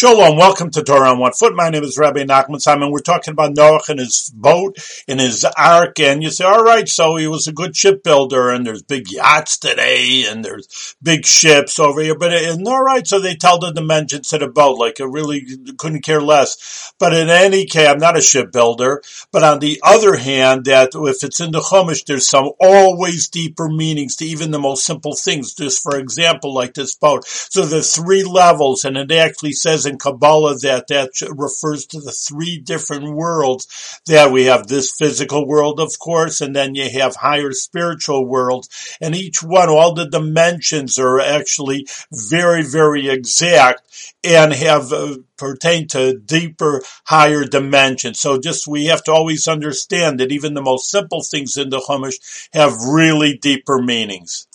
Shalom, welcome to Torah on One Foot. My name is Rabbi Nachman Simon. We're talking about Noah and his boat and his ark. And you say, all right, so he was a good shipbuilder and there's big yachts today and there's big ships over here. But and all right, so they tell the dimensions of the boat, like I really couldn't care less. But in any case, I'm not a shipbuilder. But on the other hand, that if it's in the Chumash, there's some always deeper meanings to even the most simple things. Just for example, like this boat. So the three levels and it actually says in Kabbalah that that refers to the three different worlds that we have this physical world, of course, and then you have higher spiritual worlds. And each one, all the dimensions are actually very, very exact and have uh, pertain to deeper, higher dimensions. So just we have to always understand that even the most simple things in the Chumash have really deeper meanings.